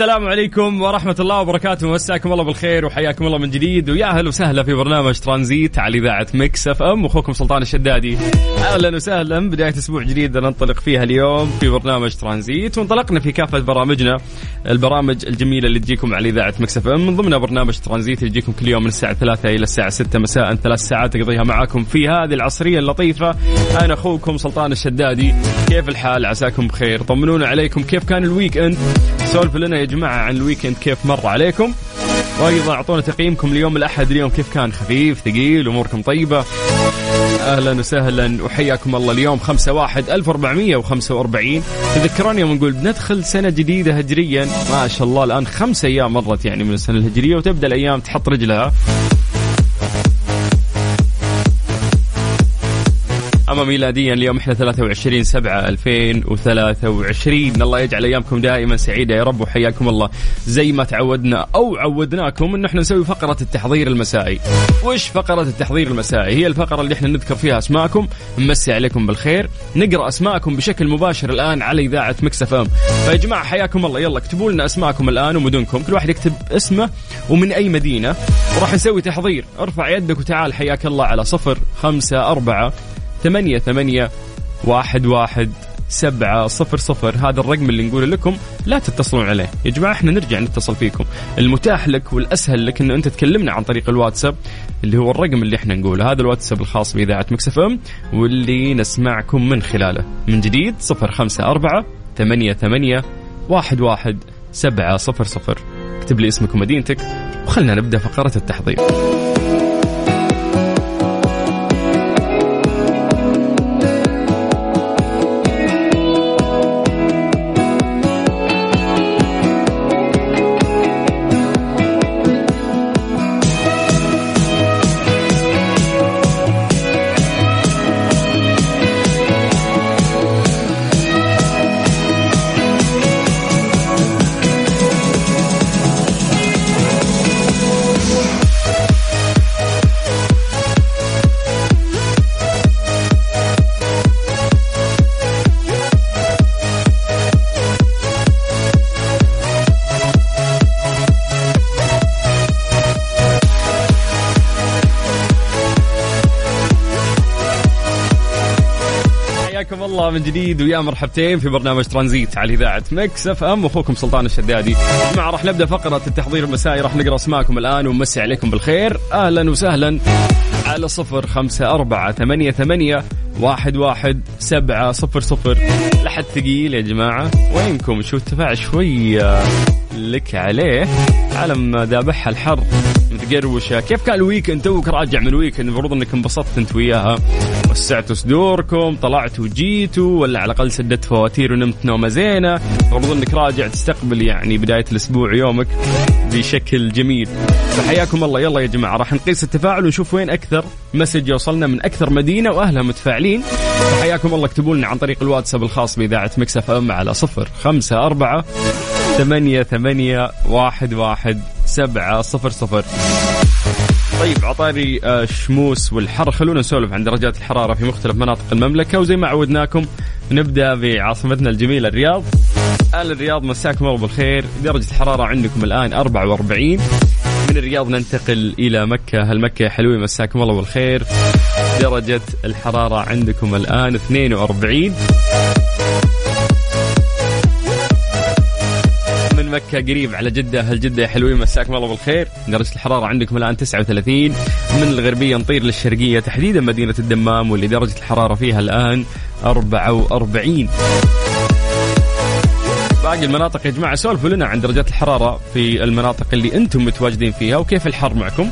السلام عليكم ورحمة الله وبركاته. مساكم الله بالخير وحياكم الله من جديد. ويا أهلا وسهلا في برنامج ترانزيت على إذاعة Mix FM. أخوكم سلطان الشدادي. أهلا وسهلا. بداية أسبوع جديد ننطلق فيها اليوم في برنامج ترانزيت. وانطلقنا في كافة برامجنا. البرامج الجميلة اللي تجيكم على إذاعة Mix FM. من ضمنها برنامج ترانزيت اللي يجيكم كل يوم من الساعة 3 إلى الساعة 6 مساء. ثلاث ساعات أقضيها معاكم في هذه العصرية اللطيفة. أنا أخوكم سلطان الشدادي. كيف الحال؟ عساكم بخير. طمنونا عليكم. كيف كان ال weekend سولفوا لنا يا جماعة عن ال weekend كيف مر عليكم. وأيضا أعطونا تقييمكم ليوم الأحد اليوم كيف كان؟ خفيف ثقيل أموركم طيبة. أهلا وسهلا وحياكم الله. اليوم 5 1 1445 تذكرون يوم نقول بندخل سنة جديدة هجرية؟ ما شاء الله الآن خمس أيام مرت يعني من السنة الهجرية وتبدأ الأيام تحط رجلها. أما ميلاديا اليوم إحنا 23 7 2023 الله يجعل أيامكم دائما سعيدة يا رب وحياكم الله. زي ما تعودنا أو عودناكم إن إحنا نسوي فقرة التحضير المسائي. وش فقرة التحضير المسائي؟ هي الفقرة اللي إحنا نذكر فيها أسماءكم. نمسي عليكم بالخير. نقرأ أسماءكم بشكل مباشر الآن على إذاعة Mix FM. فيا جماعة حياكم الله. يلا اكتبوا لنا أسماءكم الآن ومدنكم. كل واحد يكتب اسمه ومن أي مدينة. وراح نسوي تحضير. ارفع يدك وتعال. حياك الله على صفر خمسة أربعة ثمانية ثمانية واحد واحد سبعة صفر صفر. هذا الرقم اللي نقول لكم لا تتصلون عليه. يا جماعة إحنا نرجع نتصل فيكم. المتاح لك والأسهل لك أنه أنت تكلمنا عن طريق الواتساب اللي هو الرقم اللي إحنا نقوله. هذا الواتساب الخاص بإذاعة مكسف أم واللي نسمعكم من خلاله. من جديد صفر خمسة أربعة ثمانية ثمانية واحد واحد سبعة صفر صفر. اكتب لي اسمك ومدينتك وخلنا نبدأ فقرة التحضير. من جديد ويا مرحبتين في برنامج ترانزيت على إذاعة Mix FM. واخوكم سلطان الشدادي. مع راح نبدأ فقرة التحضير المسائي. راح نقرأ أسماءكم الآن ونمسي عليكم بالخير. أهلا وسهلا. على صفر خمسة أربعة ثمانية ثمانية واحد واحد سبعة صفر صفر. لحد ثقيل يا جماعة. وينكم؟ شو ارتفاع شوي آه، لك عليه. عالم ذابحها الحر. من متقروشه كيف كان ال weekend توك راجع من ال weekend المفروض انك انبسطت انت وياها. وسعتوا صدوركم طلعتوا وجيتوا ولا على الأقل سددت فواتير ونمت نومة زينة. المفروض انك راجع تستقبل يعني بداية الأسبوع يومك بشكل جميل. فحياكم الله. يلا يا جماعة راح نقيس التفاعل ونشوف وين أكثر message يوصلنا من أكثر مدينة وأهلها متفاعلين. فحياكم الله. اكتبوا لنا عن طريق الواتساب الخاص بإذاعة Mix FM على صفر خمسة أربعة ثمانية ثمانية واحد واحد سبعة صفر صفر. طيب عطاري آه، الشموس والحر. خلونا نسولف عن درجات الحرارة في مختلف مناطق المملكة وزي ما عودناكم نبدأ بعاصمتنا الجميلة الرياض. أهل الرياض مساكم الله بالخير. درجة الحرارة عندكم الآن 44 من الرياض ننتقل إلى مكة. هل مكة يا حلوين مساكم الله بالخير. درجة الحرارة عندكم الآن 42 مكة قريب على جدة. هل جدة يا حلوين مساكم الله بالخير. درجة الحرارة عندكم الآن 39 من الغربية نطير للشرقية تحديدا مدينة الدمام واللي درجة الحرارة فيها الآن 44 باقي المناطق يا جماعة سولفوا لنا عن درجات الحرارة في المناطق اللي أنتم متواجدين فيها وكيف الحر معكم؟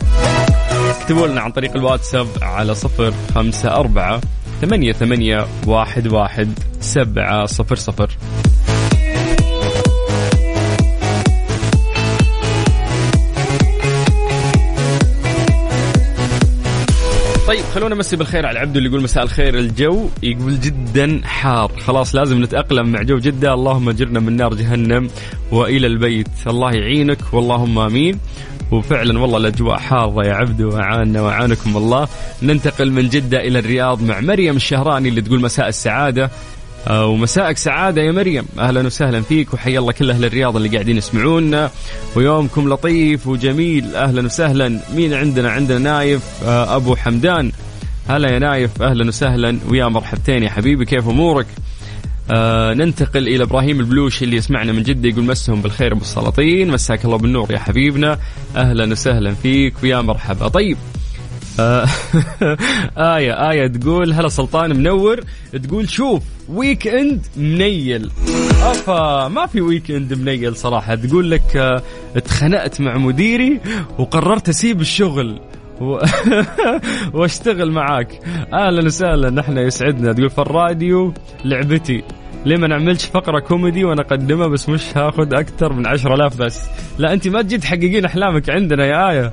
اكتبوا لنا عن طريق الواتساب على صفر خمسة أربعة ثمانية ثمانية واحد واحد سبعة صفر صفر. خلونا نمسي بالخير على عبده اللي يقول مساء الخير. الجو يقول جدا حار. خلاص لازم نتأقلم مع جو جدة. اللهم أجرنا من نار جهنم وإلى البيت. الله يعينك واللهم آمين. وفعلا والله الأجواء حارة يا عبدو وعانا وعانكم الله. ننتقل من جدة إلى الرياض مع مريم الشهراني اللي تقول مساء السعادة. آه، ومساءك سعادة يا مريم. أهلا وسهلا فيك وحيا الله كل أهل الرياض اللي قاعدين يسمعونا. ويومكم لطيف وجميل. أهلا وسهلا. مين عندنا؟ عندنا نايف آه، أبو حمدان. هلا يا نايف أهلا وسهلا. ويا مرحبتين يا حبيبي كيف أمورك؟ آه ننتقل إلى إبراهيم البلوشي اللي يسمعنا من جدة يقول مساهم بالخير بالسلاطين مساك الله بالنور يا حبيبنا. أهلا وسهلا فيك ويا مرحبا. طيب آه آية آية تقول هلا سلطان منور تقول شوف weekend منيل. أفا ما في weekend منيل صراحة. تقول لك آه اتخنقت مع مديري وقررت أسيب الشغل. و... واشتغل معاك. أهلا وسهلا. نحن يسعدنا. تقول في الراديو لعبتي. ليه ما نعملش فقرة كوميدي وأنا أقدمها بس مش هاخذ أكثر من عشرة آلاف بس؟ لا أنت ما تجي تحققين أحلامك عندنا يا آية.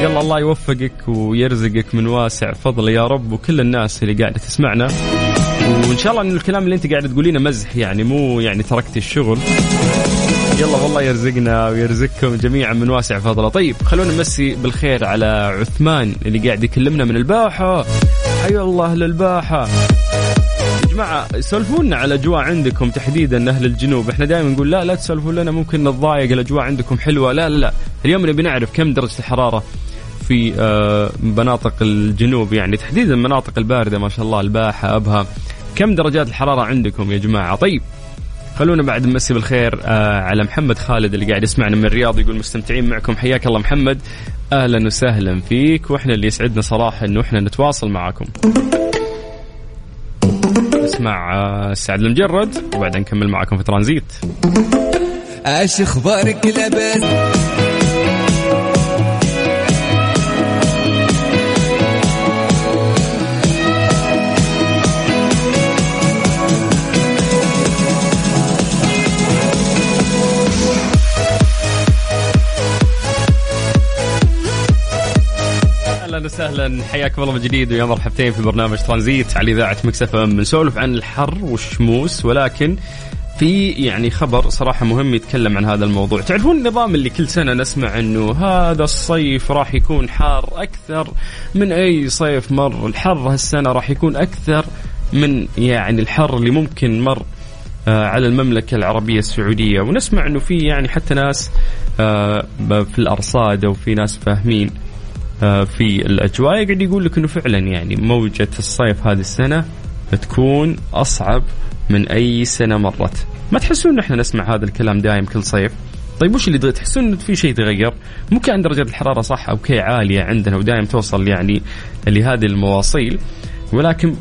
يلا الله يوفقك ويرزقك من واسع فضله يا رب وكل الناس اللي قاعدة تسمعنا. وإن شاء الله إن الكلام اللي أنت قاعدة تقولينه مزح يعني مو يعني تركتي الشغل. يلا والله يرزقنا ويرزقكم جميعا من واسع فضله. طيب خلونا نمسي بالخير على عثمان اللي قاعد يكلمنا من الباحة. حيا الله أهل الباحة يا جماعة سولفونا على الأجواء عندكم تحديدا أهل الجنوب. إحنا دائما نقول لا لا تسولفوا لنا ممكن نتضايق الأجواء عندكم حلوة. لا لا لا. اليوم نبي نعرف كم درجة الحرارة في آه، مناطق الجنوب. يعني تحديدا المناطق الباردة ما شاء الله الباحة أبها. كم درجات الحرارة عندكم يا جماعة؟ طيب خلونا بعد نمسي بالخير آه على محمد خالد اللي قاعد يسمعنا من الرياض يقول مستمتعين معكم. حياك الله محمد. أهلا وسهلا فيك وإحنا اللي يسعدنا صراحة إنه إحنا نتواصل معاكم. نسمع آه سعد المجرد وبعدين نكمل معاكم في ترانزيت. إيش أخبارك لاباس وسهلا. حياكم الله من جديد ويا مرحبتين في برنامج ترانزيت على إذاعة مكسف بنسولف عن الحر والشموس ولكن في يعني خبر صراحة مهم يتكلم عن هذا الموضوع. تعرفون النظام اللي كل سنة نسمع أنه هذا الصيف راح يكون حار أكثر من أي صيف مر. الحر هالسنة راح يكون أكثر من يعني الحر اللي ممكن مر آه، على المملكة العربية السعودية. ونسمع أنه في يعني حتى ناس آه، في الأرصاد أو في ناس فاهمين في الأجواء قاعد يقول لك إنه فعلا يعني موجة الصيف هذه السنة تكون أصعب من أي سنة مرت. ما تحسون إن إحنا نسمع هذا الكلام دايم كل صيف؟ طيب وش اللي تحسون انه في شيء تغير مو كأن درجه الحرارة صح أوكي عالية عندنا ودايم توصل يعني لهذه المواصيل ولكن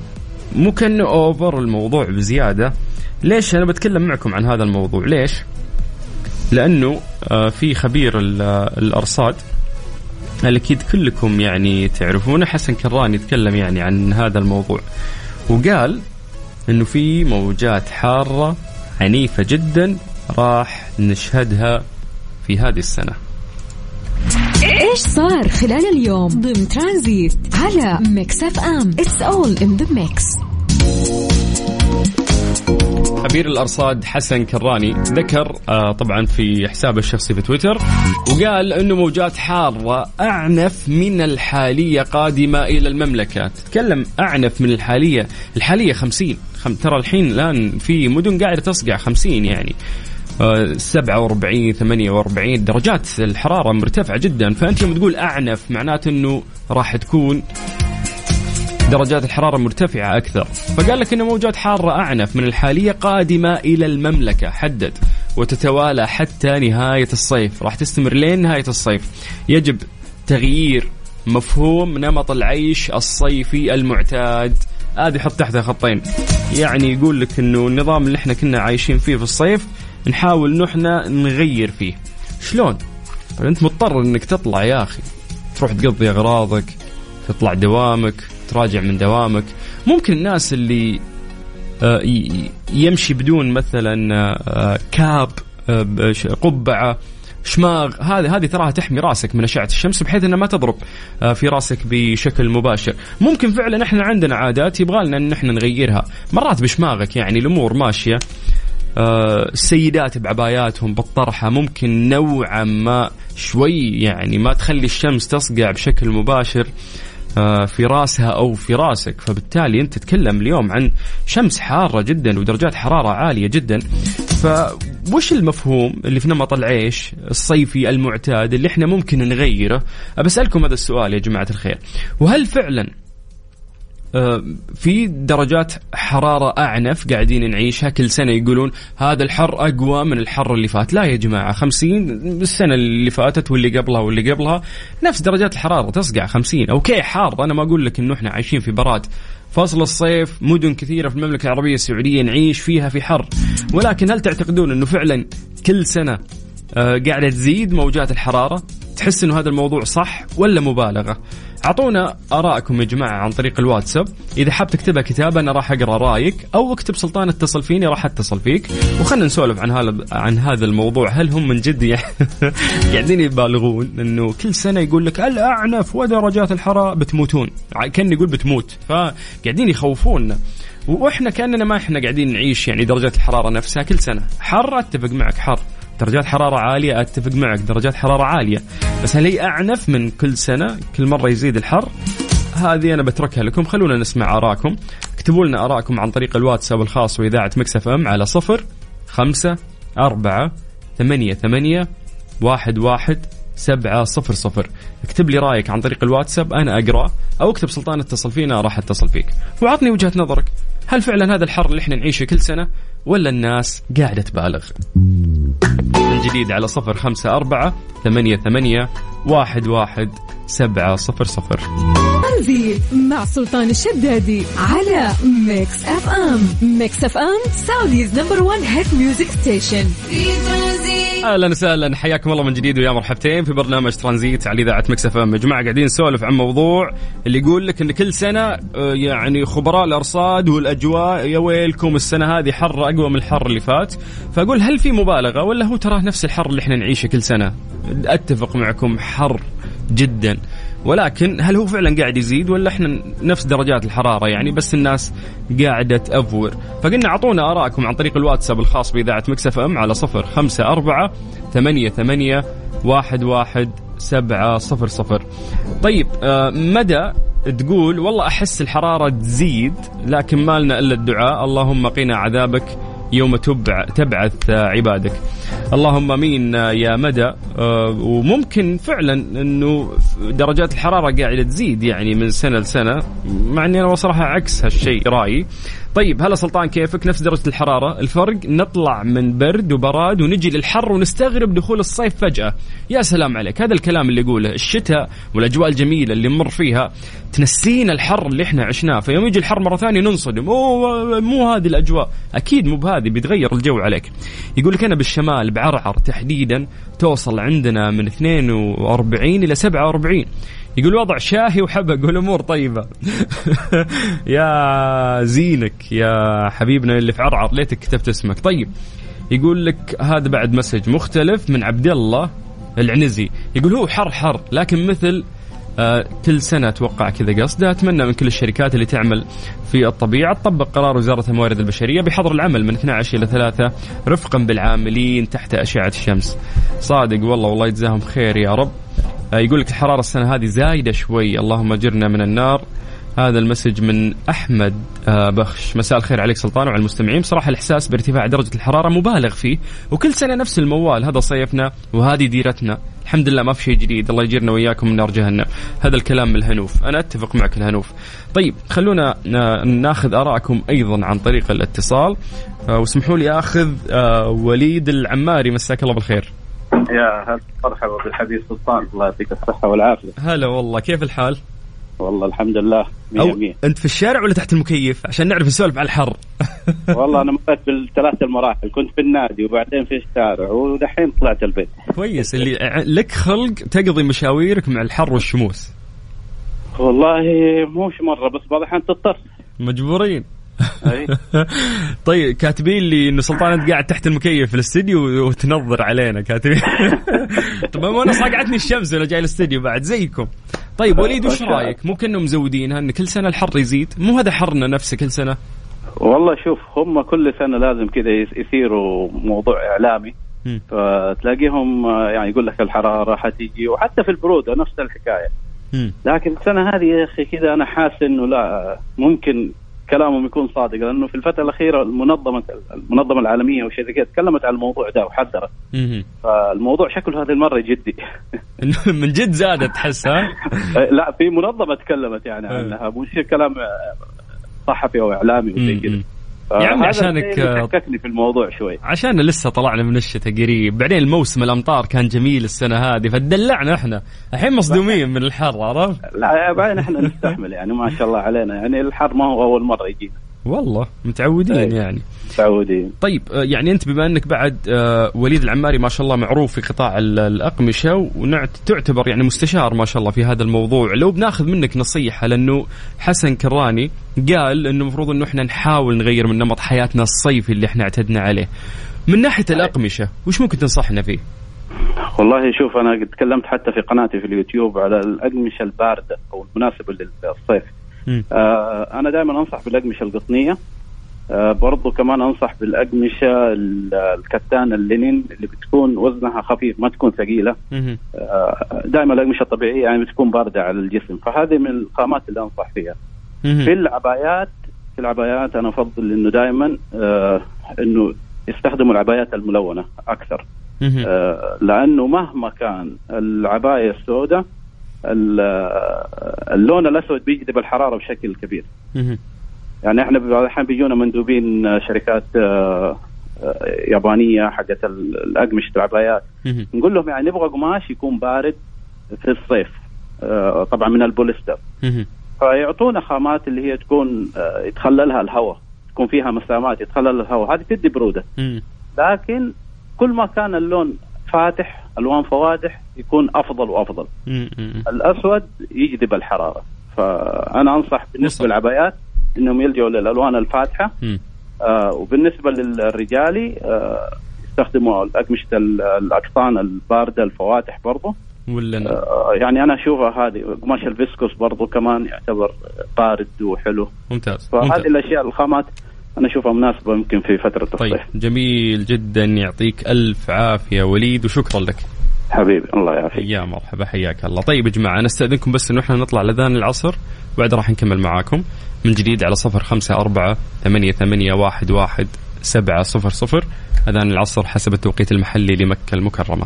مو كأنه أوفر الموضوع بزيادة. ليش؟ أنا بتكلم معكم عن هذا الموضوع. ليش؟ لأنه آه، في خبير الأرصاد أكيد كلكم يعني تعرفونه حسن كران يتكلم يعني عن هذا الموضوع. وقال إنه في موجات حارة عنيفة جدا راح نشهدها في هذه السنة. إيش صار خلال اليوم؟ ضمن ترانزيت على Mix FM. It's all in the mix خبير الأرصاد حسن كراني ذكر آه طبعا في حسابه الشخصي في تويتر وقال انه موجات حارة أعنف من الحالية قادمة إلى المملكة. تكلم أعنف من الحالية الحالية 50 خم ترى الحين الآن في مدن قاعدة تصقع 50 يعني. آه، 47 48 درجات الحرارة مرتفعة جدا. فأنت يوم تقول أعنف معناته إنه راح تكون درجات الحرارة مرتفعة أكثر. فقال لك أن موجات حارة أعنف من الحالية قادمة إلى المملكة. حدد. وتتوالى حتى نهاية الصيف. راح تستمر لين نهاية الصيف. يجب تغيير مفهوم نمط العيش الصيفي المعتاد. هذه حط تحتها خطين. يعني يقول لك إنه النظام اللي إحنا كنا عايشين فيه في الصيف نحاول إنه إحنا نغير فيه. شلون؟ أنت مضطر إنك تطلع يا أخي. تروح تقضي أغراضك تطلع دوامك تراجع من دوامك. ممكن الناس اللي آه، يمشي بدون مثلا آه، كاب آه، قبعة شماغ هذه هذه تراها تحمي راسك من أشعة الشمس بحيث إنها ما تضرب في راسك بشكل مباشر. ممكن فعلا إحنا عندنا عادات يبغى لنا إن إحنا نغيرها. مرات بشماغك يعني الأمور ماشية السيدات بعباياتهم بالطرحة ممكن نوعا ما شوي يعني ما تخلي الشمس تصقع بشكل مباشر. في راسها أو في راسك. فبالتالي أنت تتكلم اليوم عن شمس حارة جدا ودرجات حرارة عالية جدا. فوش المفهوم اللي في نمط العيش الصيفي المعتاد اللي إحنا ممكن نغيره؟ بسالكم هذا السؤال يا جماعة الخير. وهل فعلا آه، في درجات حرارة أعنف قاعدين نعيشها. كل سنة يقولون هذا الحر أقوى من الحر اللي فات. لا يا جماعة خمسين السنة اللي فاتت واللي قبلها واللي قبلها نفس درجات الحرارة تصقع خمسين. أوكي حار. أنا ما أقول لك إنه إحنا عايشين في براد. فصل الصيف مدن كثيرة في المملكة العربية السعودية نعيش فيها في حر. ولكن هل تعتقدون أنه فعلا كل سنة آه، قاعدة تزيد موجات الحرارة؟ تحس أنه هذا الموضوع صح ولا مبالغة؟ أعطونا آراءكم يا جماعة عن طريق الواتساب. إذا حاب تكتبها كتابة أنا راح أقرأ رأيك أو اكتب سلطان اتصل فيني راح أتصل فيك. وخلنا نسولف عن هذا عن هذا الموضوع. هل هم من جد قاعدين يبالغون؟ أنه كل سنة يقول لك الأعنف ودرجات الحرارة بتموتون. كان يقول بتموت. فقاعدين يخوفونا. وإحنا كأننا ما إحنا قاعدين نعيش يعني درجات الحرارة نفسها كل سنة. حر أتفق معك حر. درجات حرارة عالية أتفق معك درجات حرارة عالية. بس هل هي أعنف من كل سنة؟ كل مرة يزيد الحر؟ هذه أنا بتركها لكم. خلونا نسمع آراءكم. اكتبوا لنا آراءكم عن طريق الواتساب الخاص وإذاعة مكسف أم على صفر خمسة أربعة ثمانية ثمانية واحد واحد سبعة صفر صفر. اكتب لي رأيك عن طريق الواتساب أنا أقرأ أو اكتب سلطان اتصل فينا راح اتصل فيك. وعطني وجهة نظرك. هل فعلا هذا الحر اللي إحنا نعيشه كل سنة ولا الناس قاعدة تبالغ؟ جديد على صفر خمسة أربعة ثمانية ثمانية واحد واحد سبعة صفر صفر. ترانزيت مع سلطان الشدادي على Mix FM Mix FM Saudi's number 1 hit music station أهلا وسهلا. حياكم الله من جديد ويا مرحبتين في برنامج ترانزيت على إذاعة Mix FM يا جماعة قاعدين نسولف عن موضوع اللي يقول لك إن كل سنة آه، يعني خبراء الأرصاد والأجواء يا ويلكم السنة هذه حر أقوى من الحر اللي فات. فأقول هل في مبالغة ولا هو تراه نفس الحر اللي إحنا نعيشه كل سنة؟ أتفق معكم حر جدا. ولكن هل هو فعلا قاعد يزيد ولا إحنا نفس درجات الحرارة يعني بس الناس قاعدة تأفور؟ فقلنا أعطونا ارائكم عن طريق الواتساب الخاص بإذاعة مكسف إم على صفر خمسة أربعة ثمانية ثمانية واحد واحد سبعة صفر صفر. طيب آه مدى تقول والله أحس الحرارة تزيد لكن ما لنا إلا الدعاء اللهم قنا عذابك. يوم تبع تبعث عبادك. اللهم آمين يا مدى. آه، وممكن فعلا إنه درجات الحرارة قاعدة تزيد يعني من سنة لسنة مع إني أنا صراحة عكس هالشيء رأيي. طيب هلا سلطان كيفك؟ نفس درجة الحرارة. الفرق نطلع من برد وبراد ونجي للحر ونستغرب دخول الصيف فجأة. يا سلام عليك. هذا الكلام اللي يقوله الشتاء والأجواء الجميلة اللي نمر فيها. تنسينا الحر اللي إحنا عشناه. فيوم يجي الحر مرة ثانية ننصدم. أوه مو هذه الأجواء. أكيد مو بهذه. بيتغير الجو عليك. يقول لك أنا بالشمال بعرعر تحديدا توصل عندنا من 42 إلى 47 يقول وضع شاهي وحبق والأمور طيبة. يا زينك يا حبيبنا اللي في عرعر ليتك كتبت اسمك. طيب يقول لك هذا بعد مسج مختلف من عبد الله العنزي. يقول هو حر حر لكن مثل آه كل سنة أتوقع كذا قصده. أتمنى من كل الشركات اللي تعمل في الطبيعة تطبق قرار وزارة الموارد البشرية بحظر العمل من 12 إلى 3 رفقا بالعاملين تحت أشعة الشمس. صادق والله والله يجزاهم خير يا رب. يقول لك الحرارة السنة هذه زايدة شوي. اللهم أجرنا من النار. هذا المسج من أحمد آه، بخش. مساء الخير عليك سلطان وعلى المستمعين. بصراحه الإحساس بارتفاع درجة الحرارة مبالغ فيه وكل سنة نفس الموال. هذا صيفنا وهذه ديرتنا. الحمد لله ما في شيء جديد. الله يجيرنا وإياكم من نار جهنم. هذا الكلام من الهنوف. أنا أتفق معك الهنوف. طيب خلونا ناخذ آراءكم أيضا عن طريق الاتصال. آه، واسمحوا لي أخذ آه، وليد العماري. مساك الله بالخير. يا هلا مرحبا بالحبيب سلطان الله يعطيك الصحة والعافية. هلا والله كيف الحال؟ والله الحمد لله مية مية. أنت في الشارع ولا تحت المكيف؟ عشان نعرف نسولف على الحر. والله أنا مريت بالثلاث المراحل كنت في النادي وبعدين في الشارع ودحين طلعت البيت. كويس اللي لك خلق تقضي مشاويرك مع الحر والشموس. والله موش مرة بس بعض الأحيان تضطر. مجبورين. طيب كاتبين لي إنه سلطان انت قاعد تحت المكيف في الاستديو وتنظر علينا كاتبين. طب أنا صقعتني الشمس ولا جاي الاستديو بعد زيكم. طيب وليد وش رأيك؟ مو كانه مزودينها إن كل سنة الحر يزيد، مو هذا حرنا نفسه كل سنة؟ والله شوف هم كل سنة لازم كذا يثيروا موضوع إعلامي. فتلاقيهم يعني يقول لك الحرارة حتيجي وحتى في البرودة نفس الحكاية. لكن السنة هذه يا أخي كذا أنا حاسس إنه لا ممكن كلامهم يكون صادق لأنه في الفترة الأخيرة المنظمه المنظمة العالمية كذا تكلمت عن الموضوع ده وحذرت. فالموضوع شكله هذه المرة جدي. من جد زادت تحس ها؟ لا في منظمة تكلمت يعني عنها. مو كلام صحفي أو إعلامي وزي كذا. يعني عشانك حككني في الموضوع شوي. عشان لسه طلعنا من الشتاء قريب. بعدين الموسم الأمطار كان جميل السنة هذه فدلعنا إحنا. الحين مصدومين من الحر عرفت؟ لا بعدين إحنا نستحمل يعني ما شاء الله علينا. يعني الحر ما هو أول مرة يجينا. والله متعودين أيه. يعني. متعودين. طيب آه، يعني أنت بما أنك بعد آه، وليد العماري ما شاء الله معروف في قطاع الأقمشة وتعتبر يعني مستشار ما شاء الله في هذا الموضوع. لو بناخذ منك نصيحة لأنه حسن كراني قال إنه المفروض إنه إحنا نحاول نغير من نمط حياتنا الصيفي اللي إحنا اعتدنا عليه. من ناحية الأقمشة وش ممكن تنصحنا فيه؟ والله شوف أنا تكلمت حتى في قناتي في اليوتيوب على الأقمشة الباردة أو المناسبة للصيف. آه أنا دائما أنصح بالأقمشة القطنية. آه برضو كمان أنصح بالأقمشة الكتان اللينين اللي بتكون وزنها خفيف ما تكون ثقيلة. آه دائما الأقمشة الطبيعيه يعني بتكون باردة على الجسم. فهذه من الخامات اللي أنصح فيها. في العبايات في العبايات أنا أفضل إنه دائما آه إنه يستخدموا العبايات الملونة أكثر. آه لأنه مهما كان العباية السوداء اللون الأسود بيجذب الحراره بشكل كبير. يعني إحنا بعض الاحيان بيجونا مندوبين شركات آه، آه، يابانية حقت الأقمشة العبايات نقول لهم يعني نبغى قماش يكون بارد في الصيف آه، طبعا من البوليستر. فيعطونا خامات اللي هي تكون يتخللها الهواء تكون فيها مسامات يتخلل الهواء. هذه تدي برودة. لكن كل ما كان اللون فاتح ألوان فواتح يكون أفضل وأفضل. الأسود يجذب الحرارة. فأنا أنصح بالنسبة للعبايات إنهم يلجؤوا للألوان الفاتحة. آه وبالنسبة للرجالي آه يستخدموا اقمشه الأقطان الباردة الفواتح برضه ولا آه يعني أنا أشوفها هذه قماش الفيسكوس برضه كمان يعتبر بارد وحلو. ممتاز فهذه ممتاز. الأشياء الخامات أنا أشوفها مناسبة يمكن في فترة الصيف. طيب جميل جدا. يعطيك ألف عافية وليد وشكرا لك. حبيبي الله يعافيك. يا مرحبا حياك الله. طيب يا جماعة نستاذنكم بس إنه إحنا نطلع لاذان العصر وبعد راح نكمل معاكم. من جديد على صفر خمسة أربعة ثمانية ثمانية واحد واحد سبعة صفر صفر. أذان العصر حسب التوقيت المحلي لمكة المكرمة.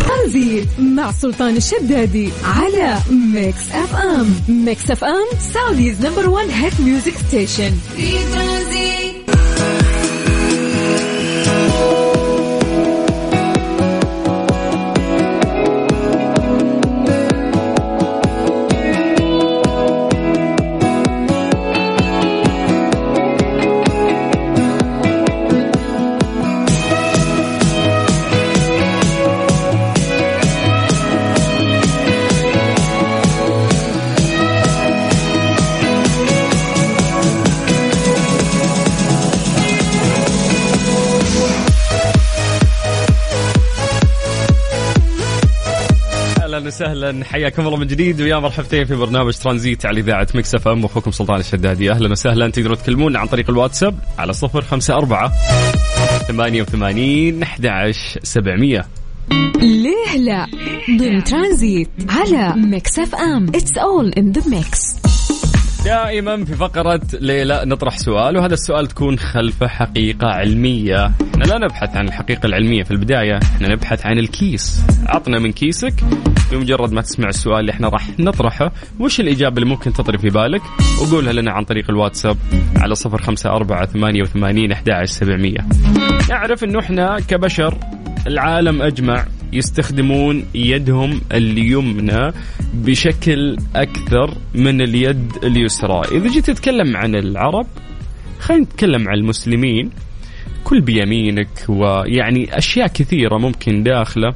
ترانزيت مع سلطان الشدادي على Mix FM Mix FM Saudi's number 1 hit music station في ترانزيت وسهلا. حياكم الله من جديد. ويا مرحبتين في برنامج ترانزيت على إذاعة Mix FM. أخوكم سلطان الشدادي. أهلا وسهلا. تقدروا تكلمونا عن طريق الواتساب على صفر خمسة أربعة ثمانية وثمانين أحد عشر سبعمية. ليه لا؟ ضمن ترانزيت على Mix FM. It's all in the mix دائما في فقرة ليه لا نطرح سؤال وهذا السؤال تكون خلفه حقيقة علمية. إحنا لا نبحث عن الحقيقة العلمية في البداية إحنا نبحث عن الكيس. عطنا من كيسك بمجرد ما تسمع السؤال اللي إحنا راح نطرحه وش الإجابة اللي ممكن تطري في بالك؟ وقولها لنا عن طريق الواتساب على صفر خمسة أربعة ثمانية وثمانين أحد سبعمية. نعرف إنه إحنا كبشر العالم أجمع. يستخدمون يدهم اليمنى بشكل أكثر من اليد اليسرى. إذا جيت تتكلم عن العرب خلينا نتكلم عن المسلمين. كل بيمينك ويعني أشياء كثيرة ممكن داخلة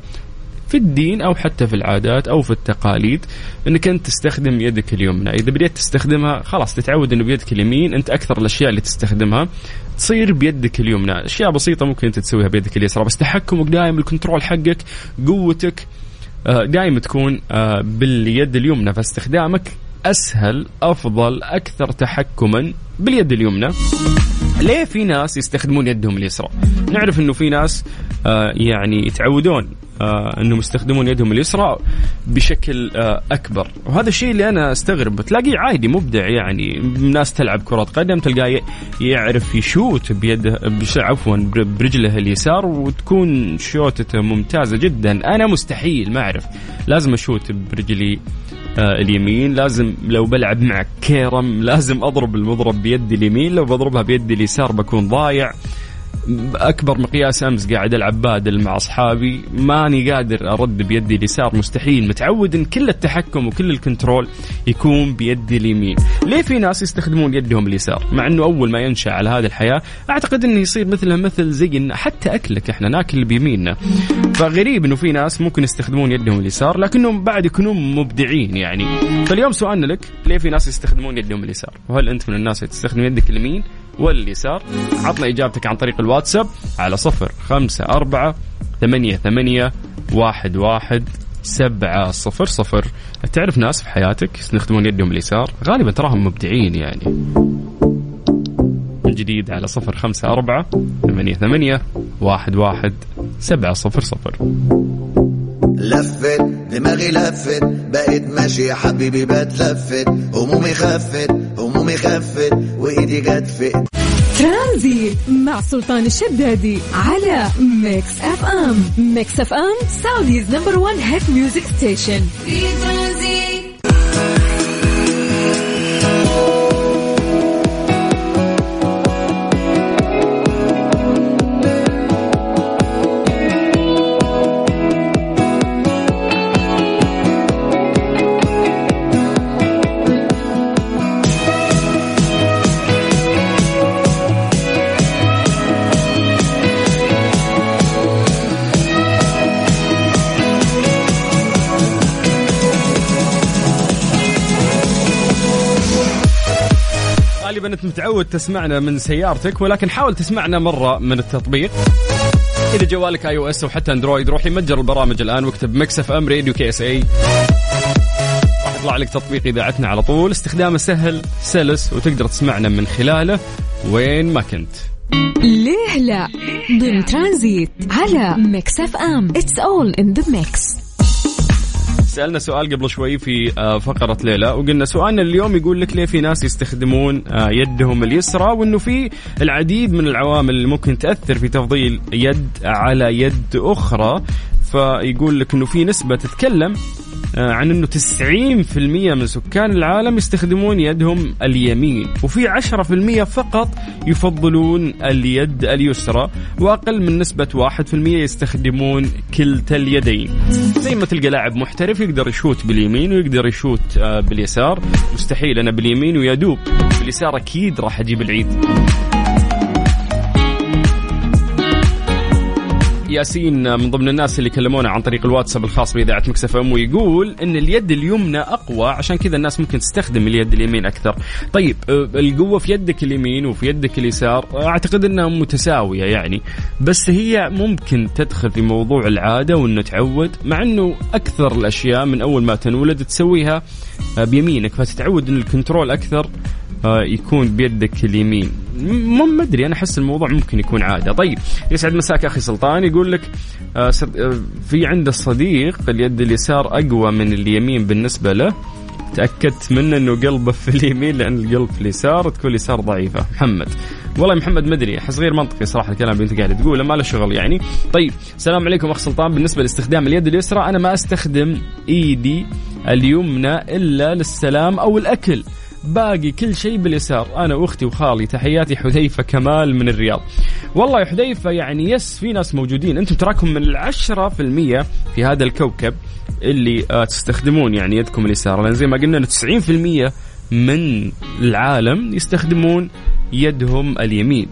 في الدين أو حتى في العادات أو في التقاليد. إنك أنت تستخدم يدك اليمنى، إذا بديت تستخدمها خلاص تتعود إنه بيدك اليمين أنت أكثر الأشياء اللي تستخدمها. تصير بيدك اليمنى، أشياء بسيطة ممكن أنت تسويها بيدك اليسرى بس تحكمك دائما الكنترول حقك قوتك دائما تكون آه، باليد اليمنى فاستخدامك أسهل أفضل أكثر تحكما باليد اليمنى. ليه في ناس يستخدمون يدهم اليسرى نعرف إنه في ناس آه، يعني يتعودون آه انهم يستخدمون يدهم اليسرى بشكل آه اكبر. وهذا الشيء اللي أنا استغرب. تلاقيه عادي مبدع يعني. ناس تلعب كرة قدم تلقاه يعرف يشوت بيده عفوا بر- برجله اليسار وتكون شوتته ممتازة جدا. أنا مستحيل ما أعرف. لازم أشوت برجلي آه اليمين. لازم لو بلعب مع كيرم لازم أضرب المضرب بيدي اليمين. لو بضربها بيدي اليسار بكون ضايع. أكبر مقياس أمس قاعد ألعب بادل مع أصحابي. ماني قادر أرد بيدي اليسار مستحيل. متعود إن كل التحكم وكل ال control يكون بيدي اليمين. ليه في ناس يستخدمون يدهم اليسار؟ مع إنه أول ما ينشأ على هذه الحياة أعتقد إنه يصير مثله مثل زي إن حتى أكلك إحنا ناكل بيميننا. فغريب إنه في ناس ممكن يستخدمون يدهم اليسار لكنهم بعد يكونون مبدعين يعني. فاليوم سؤالنا لك ليه في ناس يستخدمون يدهم اليسار؟ وهل أنت من الناس اللي تستخدم يدك اليمين؟ ولا اليسار عطنا إجابتك عن طريق الواتساب على صفر خمسة أربعة ثمانية ثمانية واحد واحد سبعة صفر صفر. تعرف ناس في حياتك يستخدمون يدهم اليسار؟ غالبا تراهم مبدعين يعني. من جديد على صفر خمسة أربعة ثمانية ثمانية واحد واحد سبعة صفر صفر. لفت دماغي لفت بقيت ماشي يا حبيبي بتلفت همومي خفت همومي خفت وإيدي جت في ترانزيت مع سلطان الشدادي على Mix FM Mix FM Saudi's number 1 hit music station في ترانزيت. انت متعود تسمعنا من سيارتك ولكن حاول تسمعنا مرة من التطبيق. اذا جوالك iOS أو حتى Android روح لمتجر البرامج الآن واكتب Mix FM Radio KSA. راح يطلع لك تطبيق إذاعتنا على طول. استخدامه سهل سلس وتقدر تسمعنا من خلاله وين ما كنت. ليه لا؟ ضمن ترانزيت على Mix FM. It's all in the mix سألنا سؤال قبل شوي في آه، فقرة ليه لا وقلنا سؤالنا اليوم يقول لك ليه في ناس يستخدمون آه، يدهم اليسرى وإنه في العديد من العوامل اللي ممكن تأثر في تفضيل يد على يد أخرى. فيقول لك إنه في نسبة تتكلم عن إنه 90% من سكان العالم يستخدمون يدهم اليمين وفي 10% فقط يفضلون اليد اليسرى وأقل من نسبة 1% يستخدمون كلتا اليدين. زي ما تلقى لاعب محترف يقدر يشوت باليمين ويقدر يشوت آه، باليسار مستحيل أنا باليمين ويدوب باليسار أكيد راح أجيب العيد. ياسين من ضمن الناس اللي كلمونا عن طريق الواتساب الخاص بإذاعة Mix FM ويقول إن اليد اليمنى أقوى عشان كذا الناس ممكن تستخدم اليد اليمين أكثر. طيب آه، القوة في يدك اليمين وفي يدك اليسار أعتقد إنها متساوية يعني بس هي ممكن تدخل في موضوع العادة وإنه تعود مع إنه أكثر الأشياء من أول ما تنولد تسويها آه، بيمينك فتتعود إن الكنترول أكثر آه، يكون بيدك اليمين مو ما أدري أنا أحس الموضوع ممكن يكون عادة. طيب يسعد مساك أخي سلطان يقول لك آه، آه، في عنده صديق اليد اليسار أقوى من اليمين بالنسبة له. تأكدت منه إنه قلبه في اليمين لأن القلب في اليسار تكون اليسار ضعيفة. محمد والله محمد مدري أحس غير منطقي صراحة الكلام اللي أنت قاعد تقوله ما له شغل يعني. طيب السلام عليكم أخ سلطان. بالنسبة لاستخدام اليد اليسرى أنا ما أستخدم إيدي اليمنى إلا للسلام أو الأكل. باقي كل شيء باليسار. أنا وأختي وخالي تحياتي حذيفة كمال من الرياض. والله يا حذيفة يعني يس في ناس موجودين. أنتم تراكم من العشرة في المية في هذا الكوكب اللي آه تستخدمون يعني يدكم اليسار. لأن زي ما قلنا إنه 90% من العالم يستخدمون يدهم اليمين.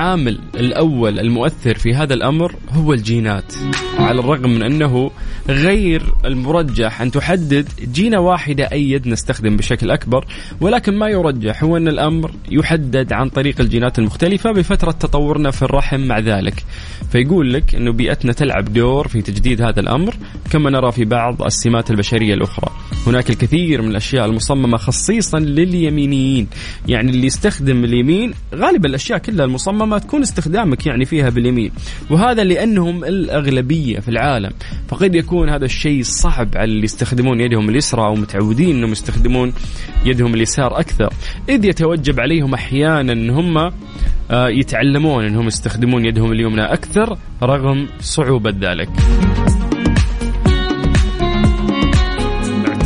العامل الأول المؤثر في هذا الأمر هو الجينات على الرغم من أنه غير المرجح أن تحدد جينة واحدة أي يد نستخدم بشكل أكبر ولكن ما يرجح هو أن الأمر يحدد عن طريق الجينات المختلفة بفترة تطورنا في الرحم مع ذلك. فيقول لك أنه بيئتنا تلعب دور في تجديد هذا الأمر كما نرى في بعض السمات البشرية الأخرى. هناك الكثير من الأشياء المصممة خصيصا لليمينيين يعني اللي يستخدم اليمين غالبا الأشياء كلها المصممة تكون استخدامك يعني فيها باليمين. وهذا لأنهم الأغلبية في العالم. فقد يكون هذا الشيء صعب على اللي يستخدمون يدهم اليسرى أو متعودين أنهم يستخدمون يدهم اليسار أكثر. إذ يتوجب عليهم أحيانا أن هم آه، يتعلمون أنهم يستخدمون يدهم اليمنى أكثر رغم صعوبة ذلك.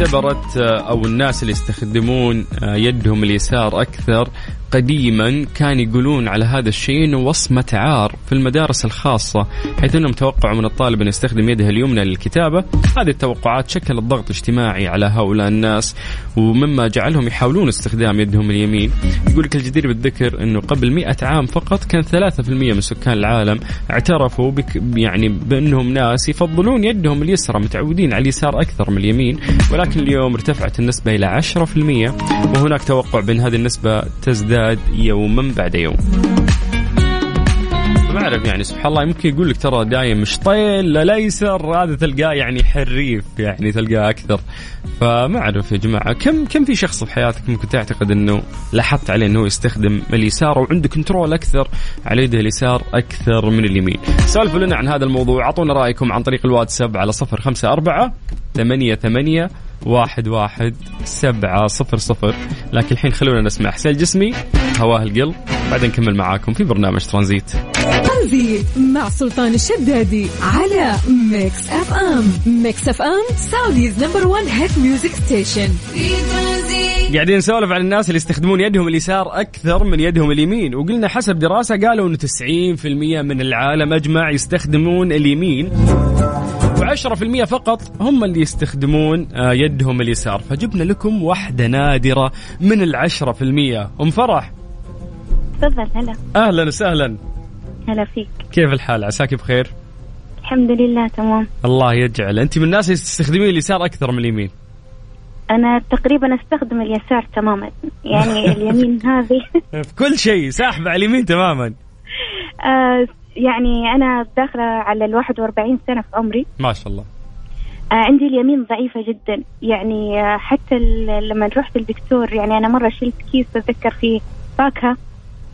اعتبرت آه، أو الناس اللي يستخدمون آه، يدهم اليسار أكثر قديما كان يقولون على هذا الشيء إنه وصمة عار في المدارس الخاصة حيث إنهم توقعوا من الطالب أن يستخدم يده اليمنى للكتابة. هذه التوقعات شكلت ضغط اجتماعي على هؤلاء الناس ومما جعلهم يحاولون استخدام يدهم اليمين. يقول لك الجدير بالذكر إنه قبل 100 عام فقط كان 3% من سكان العالم اعترفوا بك يعني بأنهم ناس يفضلون يدهم اليسرى متعودين على اليسار أكثر من اليمين. ولكن اليوم ارتفعت النسبة إلى 10% وهناك توقع بأن هذه النسبة تزداد يوما بعد يوم. ما أعرف يعني سبحان الله يمكن يقول لك ترى دايم مش طيل لا ليسر هذا تلقاه يعني حريف يعني تلقاه أكثر. فما أعرف يا جماعة كم كم في شخص في حياتك ممكن تعتقد إنه لاحظت عليه إنه يستخدم اليسار وعنده كنترول أكثر على يده اليسار أكثر من اليمين؟ سالفوا لنا عن هذا الموضوع أعطونا رأيكم عن طريق الواتساب على صفر خمسة أربعة ثمانية ثمانية واحد واحد سبعة صفر صفر. لكن الحين خلونا نسمع حسين الجسمي هواه القلب. بعدين نكمل معاكم في برنامج ترانزيت. ترانزيت مع سلطان الشدادي على Mix FM Mix FM Saudi's number 1 hit music station قاعدين نسولف عن الناس اللي يستخدمون يدهم اليسار أكثر من يدهم اليمين. وقلنا حسب دراسة قالوا إنه 90% من العالم أجمع يستخدمون اليمين. و10% فقط. هم اللي يستخدمون آه، يدهم اليسار. فجبنا لكم واحدة نادرة من العشرة في المية. أم فرح. تفضل هلا. أهلا وسهلا. هلا فيك. كيف الحال؟ عساك بخير؟ الحمد لله تمام. الله يجعل. أنت من الناس اللي تستخدمين اليسار أكثر من اليمين. أنا تقريبا أستخدم اليسار تماما. يعني اليمين هذه. في كل شيء ساحبة على اليمين تماما. آه يعني أنا داخلة على ال 41 سنة في عمري. ما شاء الله. آه عندي اليمين ضعيفة جدا. يعني آه حتى لما رحت الدكتور يعني أنا مرة شلت كيس أتذكر فيه فاكهة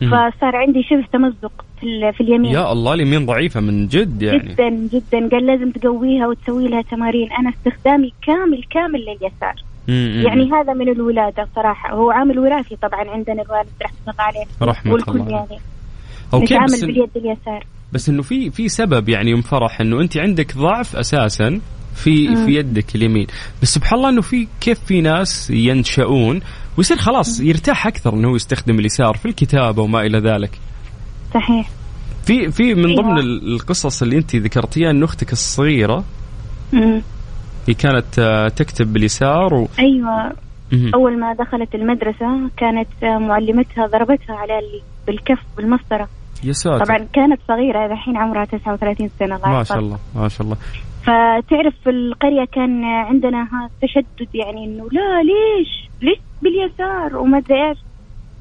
فصار عندي شبه تمزق في, في اليمين. يا الله اليمين ضعيفة من جد يعني. جدا جدا. قال لازم تقويها وتسوي لها تمارين. أنا استخدامي كامل كامل لليسار. يعني هذا من الولادة صراحة. هو عامل وراثي طبعا عندنا الوالد رحمة الله عليه. رحمة والكل الله يعني. okay بس باليد اليسار بس إنه في في سبب يعني ام فرح إنه أنت عندك ضعف أساسا في مم. في يدك اليمين بس سبحان الله إنه في كيف في ناس ينشؤون ويصير خلاص يرتاح أكثر إنه هو يستخدم اليسار في الكتابة وما إلى ذلك صحيح في في من أيوة. ضمن ال- القصص اللي أنت ذكرتيها إن أختك الصغيرة مم. هي كانت آه، تكتب باليسار و... أيوه مهم. أول ما دخلت المدرسة كانت معلمتها ضربتها على ال- بالكف بالمسطرة يا ساتر طبعا كانت صغيرة الحين عمرها 39 سنة الله ما. شاء الله ما شاء الله فتعرف في القرية كان عندنا ها تشدد يعني إنه لا ليش ليش باليسار وما أدري إيش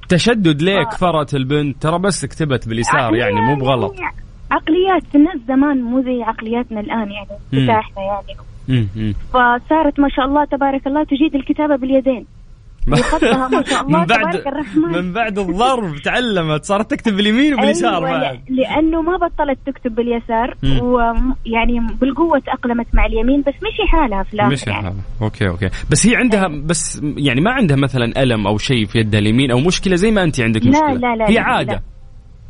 تشدد ليه آه. كفرت البنت ترى بس كتبت باليسار يعني مو بغلط يعني عقليات الناس زمان مو زي عقلياتنا الآن يعني مم. بتاعنا يعني مم، مم. فصارت ما شاء الله تبارك الله تجيد الكتابة باليدين ما شاء الله من بعد تبارك الرحمن من بعد الضرب تعلمت صارت تكتب باليمين وباليسار أيوة لأنه ما بطلت تكتب باليسار. ويعني بالقوة تأقلمت مع اليمين بس مشي حالها في الآخر مش يعني. حالة. okay okay بس هي عندها بس يعني ما عندها مثلا ألم أو شيء في يدها اليمين أو مشكلة زي ما أنت عندك مشكلة لا، لا، هي لا، عادة لا.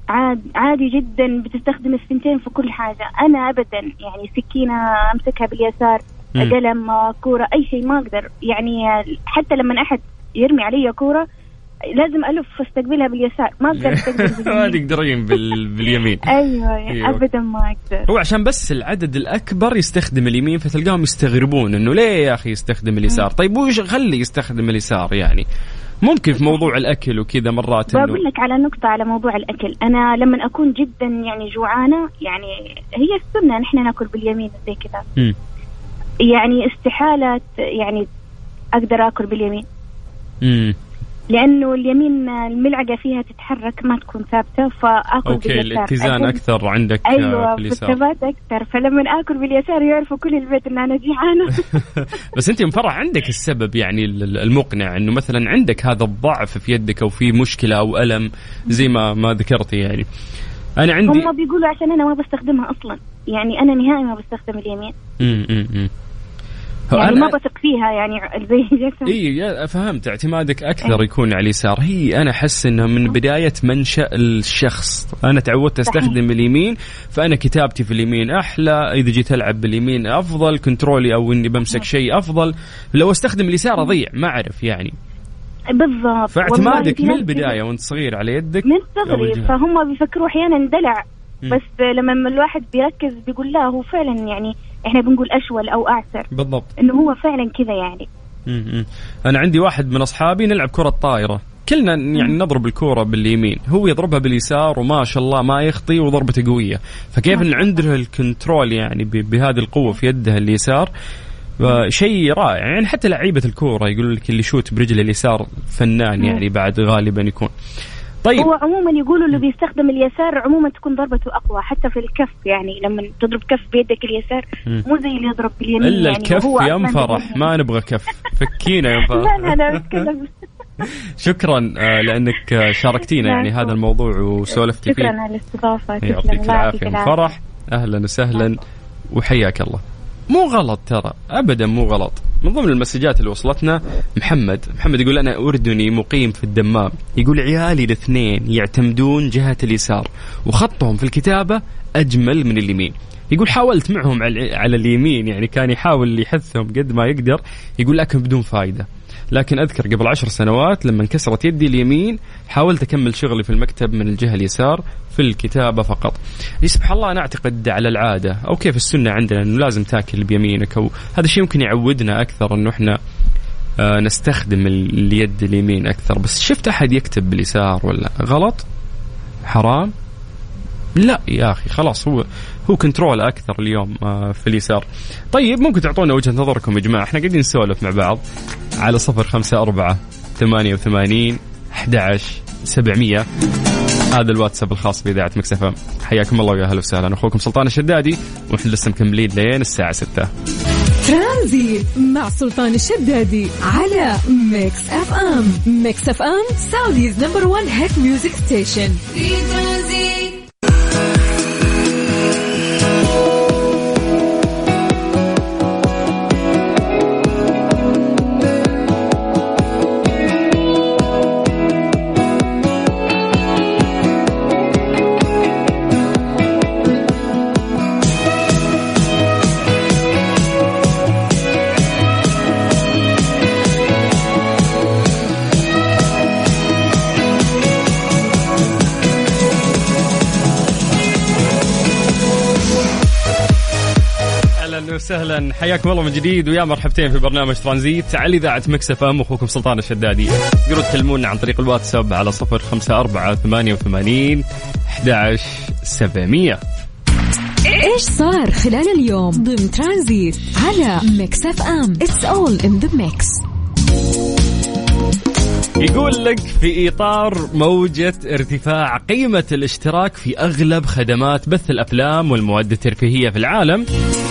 عاد عادي جدا بتستخدم الثنتين في كل حاجة أنا ابدا يعني سكينة أمسكها باليسار. قلم كورة أي شيء ما أقدر يعني حتى لما أحد يرمي علي كورة لازم ألف واستقبلها باليسار. ما أقدر أستقبل ما. تقدرين بال... باليمين. أيوه أيوة. ابدا ما أقدر. هو عشان بس العدد الأكبر يستخدم اليمين فتلقاهم يستغربون إنه ليه يا أخي يستخدم اليسار؟ طيب وش خلي يستخدم اليسار يعني؟ ممكن في موضوع الأكل وكذا مرات بقول لك على نقطة على موضوع الأكل. أنا لما أكون جدا يعني جوعانة يعني هي السنة نحن ناكل باليمين زي كذا. يعني استحالة يعني أقدر آكل باليمين. مم. لأنه اليمين الملعقة فيها تتحرك ما تكون ثابتة فآكل أوكي باليسار. الاتزان أكثر عندك أيوة في اليسار. الثبات أكثر. فلما آكل باليسار يعرفوا كل البيت إن أنا جيعانة. بس أنت مفرح عندك السبب يعني ال- المقنع إنه مثلا عندك هذا الضعف في يدك أو في مشكلة أو ألم زي ما ما ذكرتي يعني. أنا عندي هم بيقولوا عشان أنا ما بستخدمها أصلا. يعني أنا نهائي ما بستخدم اليمين. مم، مم، مم. يعني ما بثق فيها يعني زي جسم إي فهمت. اعتمادك أكثر يكون على اليسار. هي أنا أحس انها من بداية منشأ الشخص. أنا تعودت أستخدم اليمين فأنا كتابتي في اليمين أحلى. إذا جيت ألعب باليمين أفضل كنترولي أو إني بمسك شيء أفضل. لو أستخدم اليسار أضيع ما أعرف يعني. بالضبط. فاعتمادك من البداية وأنت صغير على يدك من صغري. فهم بيفكروا أحيانا دلع. بس لما الواحد بيركز بيقول لا هو فعلا يعني إحنا بنقول أشول أو اعسر بالضبط. إنه هو فعلا كذا يعني. مم،. أنا عندي واحد من أصحابي نلعب كرة طائره كلنا يعني نضرب الكورة باليمين. هو يضربها باليسار وما شاء الله ما يخطي وضربته قوية. فكيف إن عنده الكنترول يعني بهذه القوة في يده اليسار؟ شيء رائع. يعني حتى لعيبة الكورة يقولوا لك اللي يشوت برجله اليسار فنان يعني بعد غالبا يكون. طيب. هو عموما يقولوا اللي بيستخدم اليسار عموما تكون ضربته أقوى حتى في الكف يعني لما تضرب كف بيدك اليسار. مو زي اللي يضرب باليمين إلا يعني الكف باليمين. ما نبغى كف. فكينا يا لا لا لا بتكلم شكرا آه، لأنك آه، شاركتينا يعني هذا الموضوع وسولفتي فيه. شكرا على الاستضافة. يعطيك العافية. فرح أهلا وسهلا. وحياك الله. مو غلط ترى ابدا مو غلط. من ضمن المسجات اللي وصلتنا محمد. محمد يقول أنا اردني مقيم في الدمام. يقول عيالي الاثنين يعتمدون جهة اليسار وخطهم في الكتابة أجمل من اليمين. يقول حاولت معهم على اليمين يعني كان يحاول يحثهم قد ما يقدر. يقول لكن بدون فائده لكن أذكر قبل عشر سنوات لما انكسرت يدي اليمين حاولت أكمل شغلي في المكتب من الجهة اليسار في الكتابة فقط. سبحان الله أنا أعتقد على العادة أو كيف السنة عندنا إنه لازم تاكل بيمينك أو هذا الشيء يمكن يعودنا أكثر إنه إحنا آه نستخدم ال- اليد اليمين أكثر بس شفت أحد يكتب باليسار ولا غلط؟ حرام؟ لا يا أخي خلاص هو هو control أكثر اليوم آه، في اليسار. طيب ممكن تعطونا وجهة نظركم يا جماعة. إحنا قاعدين نسولف مع بعض على صفر خمسة أربعة ثمانية وثمانين أحد عشر سبعمية. هذا الواتساب الخاص بإذاعة مكس أف أم. حياكم الله ويا أهلا وسهلا. أخوكم سلطان الشدادي ونحن لسه مكملين لين الساعة ستة. ترانزيت مع سلطان الشدادي على Mix FM. Mix FM Saudi's number 1 hit music station في ترانزيت. أهلا وسهلا. حياكم الله من جديد ويا مرحبتين في برنامج ترانزيت على إذاعة مكس أف أم. أخوكم سلطان الشدادي. تقدروا تكلمونا عن طريق الواتساب على صفر خمسة أربعة ثمانية وثمانين أحد سبعمية. إيش صار خلال اليوم ضمن ترانزيت على ميكس أف أم؟ it's all in the mix يقول لك في إطار موجة ارتفاع قيمة الاشتراك في أغلب خدمات بث الأفلام والمواد الترفيهية في العالم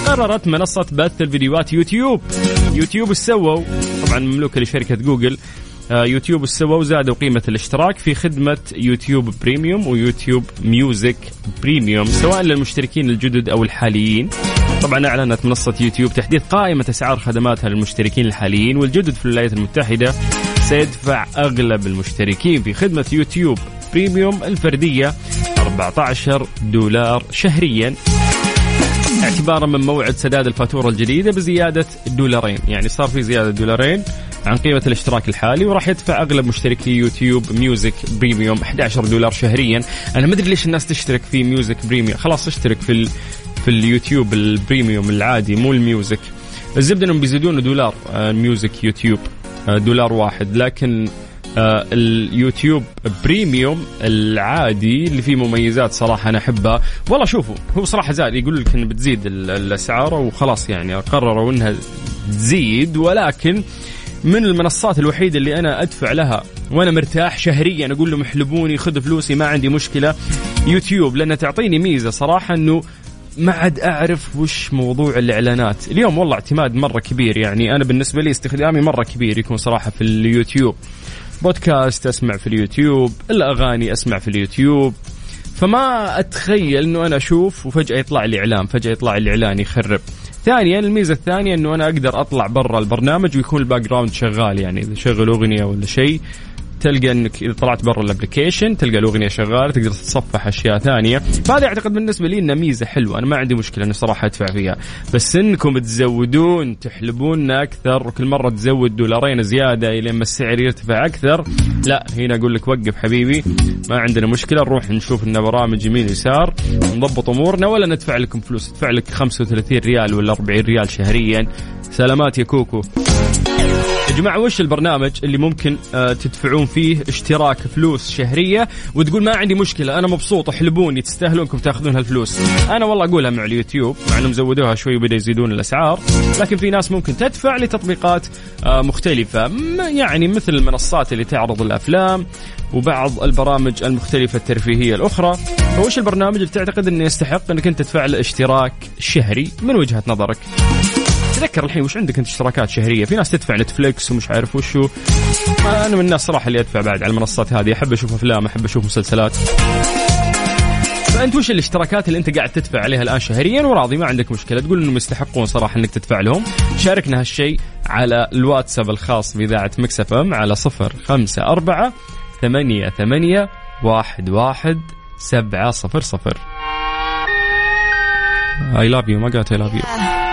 قررت منصة بث الفيديوهات يوتيوب. يوتيوب سووا؟ طبعا مملوكة لشركة جوجل. آه، يوتيوب سووا؟ زادوا قيمة الاشتراك في خدمة YouTube Premium و YouTube Music Premium سواء للمشتركين الجدد أو الحاليين. طبعا أعلنت منصة يوتيوب تحديث قائمة أسعار خدماتها للمشتركين الحاليين والجدد في الولايات المتحدة سيدفع أغلب المشتركين في خدمة YouTube Premium الفردية 14 دولار شهريا. اعتبارا من موعد سداد الفاتورة الجديدة بزيادة دولارين. يعني صار في زيادة دولارين عن قيمة الاشتراك الحالي وراح يدفع أغلب مشتركي YouTube Music Premium 11 دولار شهريا. أنا ما أدري ليش الناس تشترك في Music Premium. خلاص اشترك في ال... في اليوتيوب ال Premium العادي مو ال Music. الزبدة إنهم بيزيدون دولار آه، Music YouTube. دولار واحد. لكن آه، ال YouTube Premium العادي اللي فيه مميزات صراحة أنا أحبها. والله شوفوا هو صراحة زاد يقول لك إن بتزيد ال- الأسعار وخلاص يعني قرروا إنها تزيد. ولكن من المنصات الوحيدة اللي أنا أدفع لها وأنا مرتاح شهريا أقول لهم احلبوني خذ فلوسي ما عندي مشكلة يوتيوب. لأنها تعطيني ميزة صراحة أنه ما عاد أعرف وش موضوع الإعلانات. اليوم والله اعتماد مرة كبير يعني. أنا بالنسبة لي استخدامي مرة كبير يكون صراحة في اليوتيوب. بودكاست أسمع في اليوتيوب الأغاني أسمع في اليوتيوب. فما أتخيل إنه أنا أشوف وفجأة يطلع لي إعلان فجأة يطلع لي إعلان يخرب. ثانيا الميزة الثانية إنه أنا أقدر أطلع برا البرنامج ويكون ال background شغال يعني. إذا شغل أغنية ولا شيء تلقى إنك إذا طلعت برا ال application تلقى الأغنية شغالة تقدر تتصفح أشياء ثانية. فهذا اعتقد بالنسبة لي انها ميزة حلوة. أنا ما عندي مشكلة إني صراحة أدفع فيها. بس إنكم تزودون تحلبوننا أكثر وكل مرة تزود دولارين زيادة الين ما السعر يرتفع أكثر لا هنا أقول لك وقف حبيبي ما عندنا مشكلة. نروح نشوف لنا برامج يمين يسار نضبط أمورنا ولا ندفع لكم فلوس. ندفع لك 35 ريال ولا 40 ريال شهريا. سلامات يا كوكو. يا جماعة وش البرنامج اللي ممكن آه تدفعون فيه اشتراك فلوس شهرية؟ وتقول ما عندي مشكلة أنا مبسوط احلبوني تستاهلونكم تاخذون هالفلوس. أنا والله أقولها مع اليوتيوب مع أنهم زودوها شوي وبدأ يزيدون الأسعار. لكن في ناس ممكن تدفع لتطبيقات آه مختلفة يعني مثل المنصات اللي تعرض الأفلام وبعض البرامج المختلفة الترفيهية الأخرى. فوش البرنامج اللي تعتقد أنه يستحق أنك أنت تدفع له اشتراك شهري؟ من وجهة نظرك؟ تذكر الحين وش عندك انت اشتراكات شهرية؟ في ناس تدفع نتفليكس ومش عارف وشو. أنا من الناس صراحة اللي أدفع بعد على المنصات هذه. أحب أشوف أفلام أحب أشوف مسلسلات. فأنت وش الاشتراكات اللي أنت قاعد تدفع عليها الآن شهريا وراضي؟ ما عندك مشكلة. تقول إنهم يستحقون صراحة إنك تدفع لهم. شاركنا هالشيء على الواتساب الخاص بإذاعة مكس إف إم على صفر خمسة أربعة ثمانية ثمانية واحد واحد سبعة صفر صفر. I love you ما قالت I love you